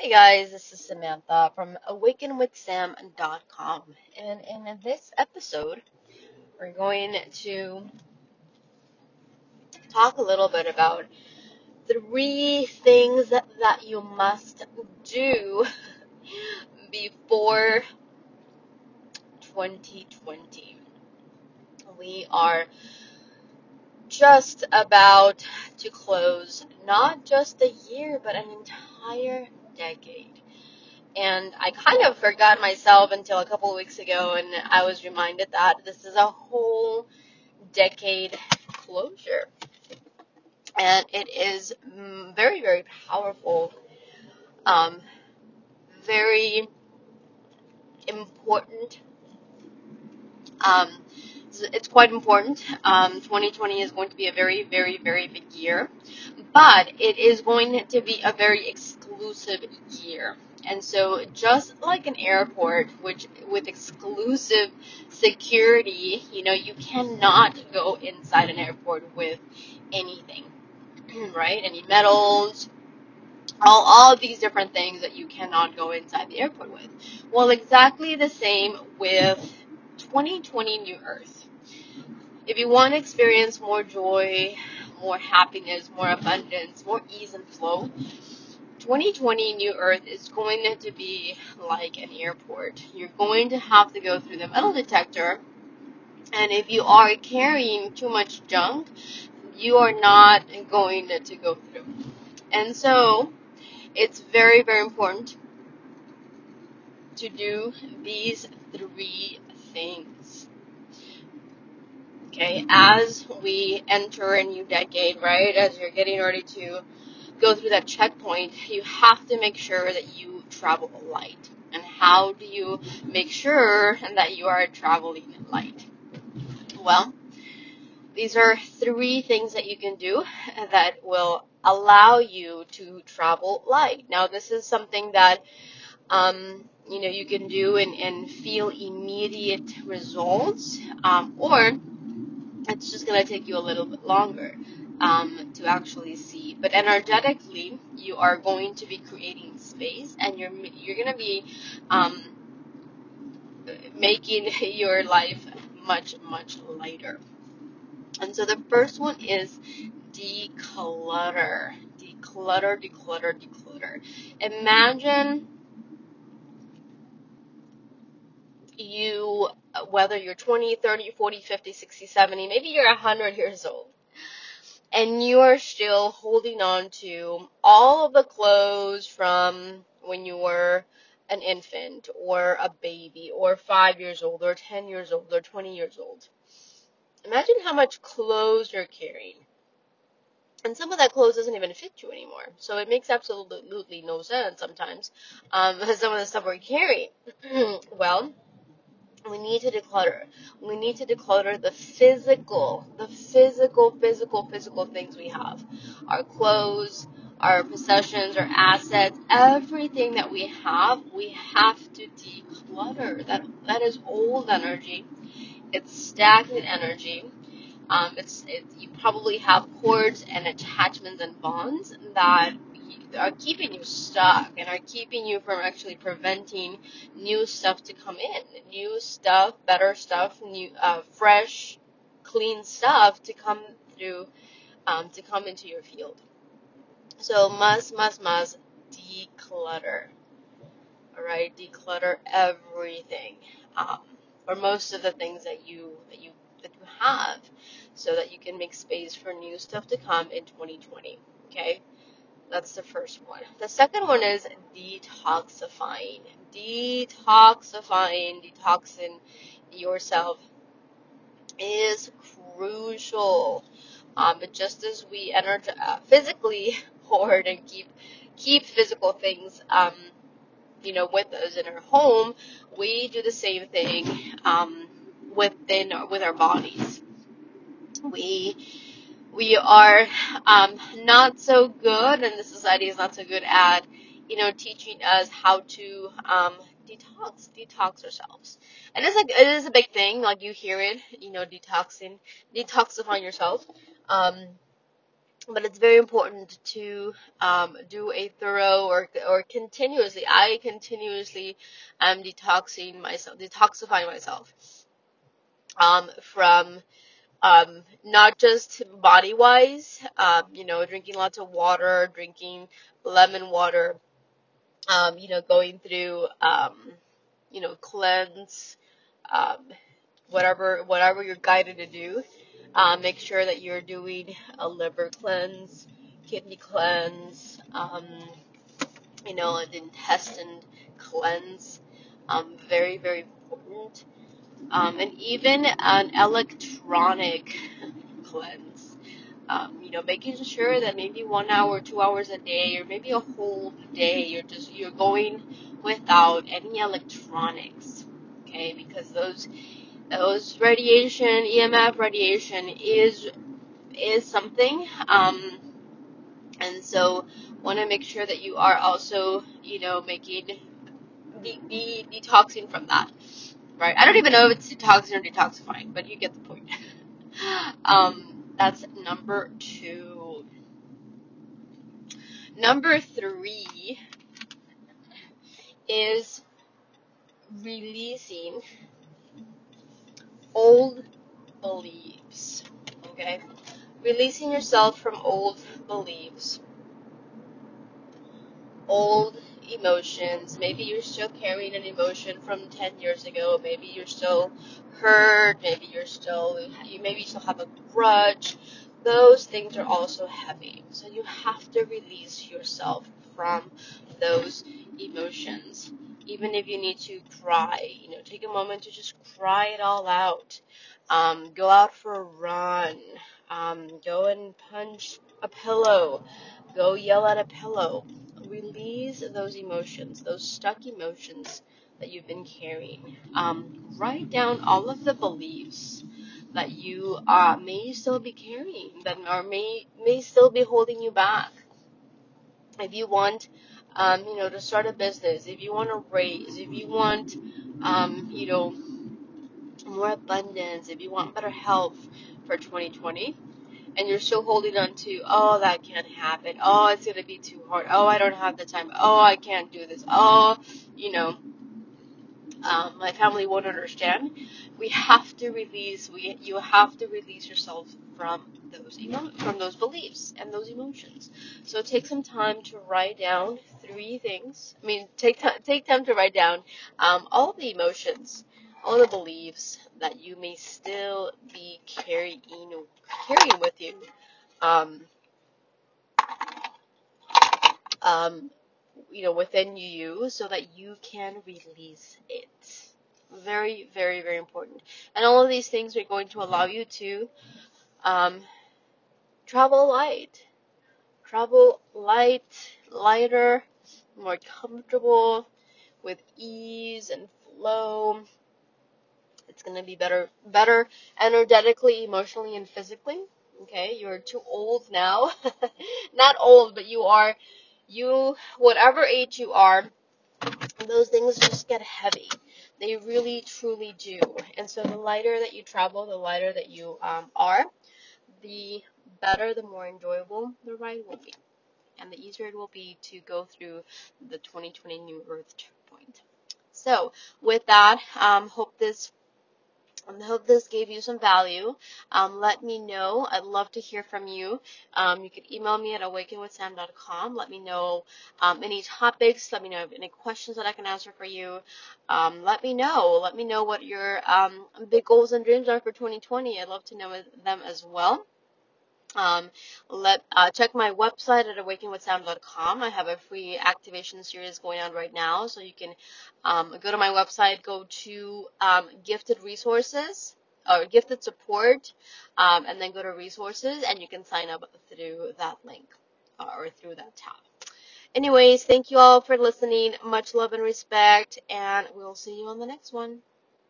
Hey guys, this is Samantha from awakenwithsam.com. And in this episode, we're going to talk a little bit about three things that, you must do before 2020. We are just about to close not just a year, but an entire decade. And I kind of forgot myself until a couple of weeks ago, and I was reminded that this is a whole decade closure. And it is mm, very, very powerful, um, very important. Um, it's quite important. Um, 2020 is going to be a very, very, very big year, but it is going to be a very exclusive year. And so, just like an airport, which with exclusive security, you know, you cannot go inside an airport with anything, right? Any metals, all, all these different things that you cannot go inside the airport with. Well, exactly the same with 2020 New Earth. If you want to experience more joy, more happiness, more abundance, more ease and flow, 2020 New Earth is going to be like an airport. You're going to have to go through the metal detector, and if you are carrying too much junk, you are not going to go through. And so, it's very, very important to do these three things. Okay, as we enter a new decade, right, as you're getting ready to go through that checkpoint, you have to make sure that you travel light. And how do you make sure that you are traveling light? Well, these are three things that you can do that will allow you to travel light. Now, this is something that um, you know you can do and, and feel immediate results, um, or it's just going to take you a little bit longer um, to actually see. But energetically, you are going to be creating space, and you're you're going to be um, making your life much much lighter. And so the first one is declutter, declutter, declutter, declutter. Imagine you whether you're 20, 30, 40, 50, 60, 70, maybe you're 100 years old and you are still holding on to all of the clothes from when you were an infant or a baby or five years old or 10 years old or 20 years old. Imagine how much clothes you're carrying. And some of that clothes doesn't even fit you anymore. So it makes absolutely no sense sometimes. Um, some of the stuff we're carrying. well, we need to declutter. We need to declutter the physical, the physical, physical, physical things we have. Our clothes, our possessions, our assets, everything that we have, we have to declutter. That that is old energy. It's stagnant energy. Um, it's, it's you probably have cords and attachments and bonds that are keeping you stuck and are keeping you from actually preventing new stuff to come in, new stuff, better stuff, new, uh, fresh, clean stuff to come through, um, to come into your field. So must, must, must declutter. All right, declutter everything, um, or most of the things that you that you that you have, so that you can make space for new stuff to come in 2020. Okay. That's the first one. The second one is detoxifying. Detoxifying, detoxing yourself is crucial. Um, but just as we energy, uh, physically hoard and keep keep physical things, um, you know, with us in our home, we do the same thing um, within with our bodies. We we are um, not so good, and the society is not so good at, you know, teaching us how to um, detox, detox ourselves. And it's like it is a big thing. Like you hear it, you know, detoxing, detoxifying yourself. Um, but it's very important to um, do a thorough or or continuously. I continuously am detoxing myself, detoxifying myself um, from um, not just body wise, um, you know, drinking lots of water, drinking lemon water, um, you know, going through, um, you know, cleanse, um, whatever whatever you're guided to do. Um, make sure that you're doing a liver cleanse, kidney cleanse, um, you know, an intestine cleanse. Um, very very important. Um, and even an electronic cleanse. Um, you know, making sure that maybe one hour, two hours a day, or maybe a whole day, you're just you're going without any electronics. Okay, because those those radiation, EMF radiation is is something. Um, and so want to make sure that you are also, you know, making de- de- detoxing from that, right? I don't even know if it's detoxing or detoxifying, but you get the point. um, that's number two. Number three is releasing old beliefs. Okay, releasing yourself from old beliefs old emotions. Maybe you're still carrying an emotion from 10 years ago. Maybe you're still hurt. Maybe you're still, you maybe still have a grudge. Those things are also heavy. So you have to release yourself from those emotions. Even if you need to cry, you know, take a moment to just cry it all out. Um, go out for a run. Um, go and punch a pillow. Go yell at a pillow release those emotions, those stuck emotions that you've been carrying. Um, write down all of the beliefs that you uh, may still be carrying, that or may may still be holding you back. If you want, um, you know, to start a business, if you want to raise, if you want, um, you know, more abundance, if you want better health for 2020, and you're still holding on to, oh, that can't happen. Oh, it's going to be too hard. Oh, I don't have the time. Oh, I can't do this. Oh, you know, um, my family won't understand. We have to release. We you have to release yourself from those emo- from those beliefs and those emotions. So take some time to write down three things. I mean, take t- take time to write down um, all the emotions, all the beliefs that you may still be carrying carrying with you. Um, um, you know, within you so that you can release it. Very, very, very important. And all of these things are going to allow you to um, travel light. Travel light, lighter, more comfortable, with ease and flow. It's going to be better, better energetically, emotionally, and physically. Okay, you're too old now. Not old, but you are, you, whatever age you are, those things just get heavy. They really, truly do. And so the lighter that you travel, the lighter that you um, are, the better, the more enjoyable the ride will be. And the easier it will be to go through the 2020 New Earth checkpoint. So, with that, um, hope this I hope this gave you some value. Um, let me know. I'd love to hear from you. Um, you can email me at awakenwithsam.com. Let me know um, any topics. Let me know any questions that I can answer for you. Um, let me know. Let me know what your um, big goals and dreams are for 2020. I'd love to know them as well. Um, let uh, check my website at awakenwithsam.com. I have a free activation series going on right now, so you can um, go to my website, go to um, gifted resources or gifted support, um, and then go to resources, and you can sign up through that link uh, or through that tab. Anyways, thank you all for listening. Much love and respect, and we'll see you on the next one.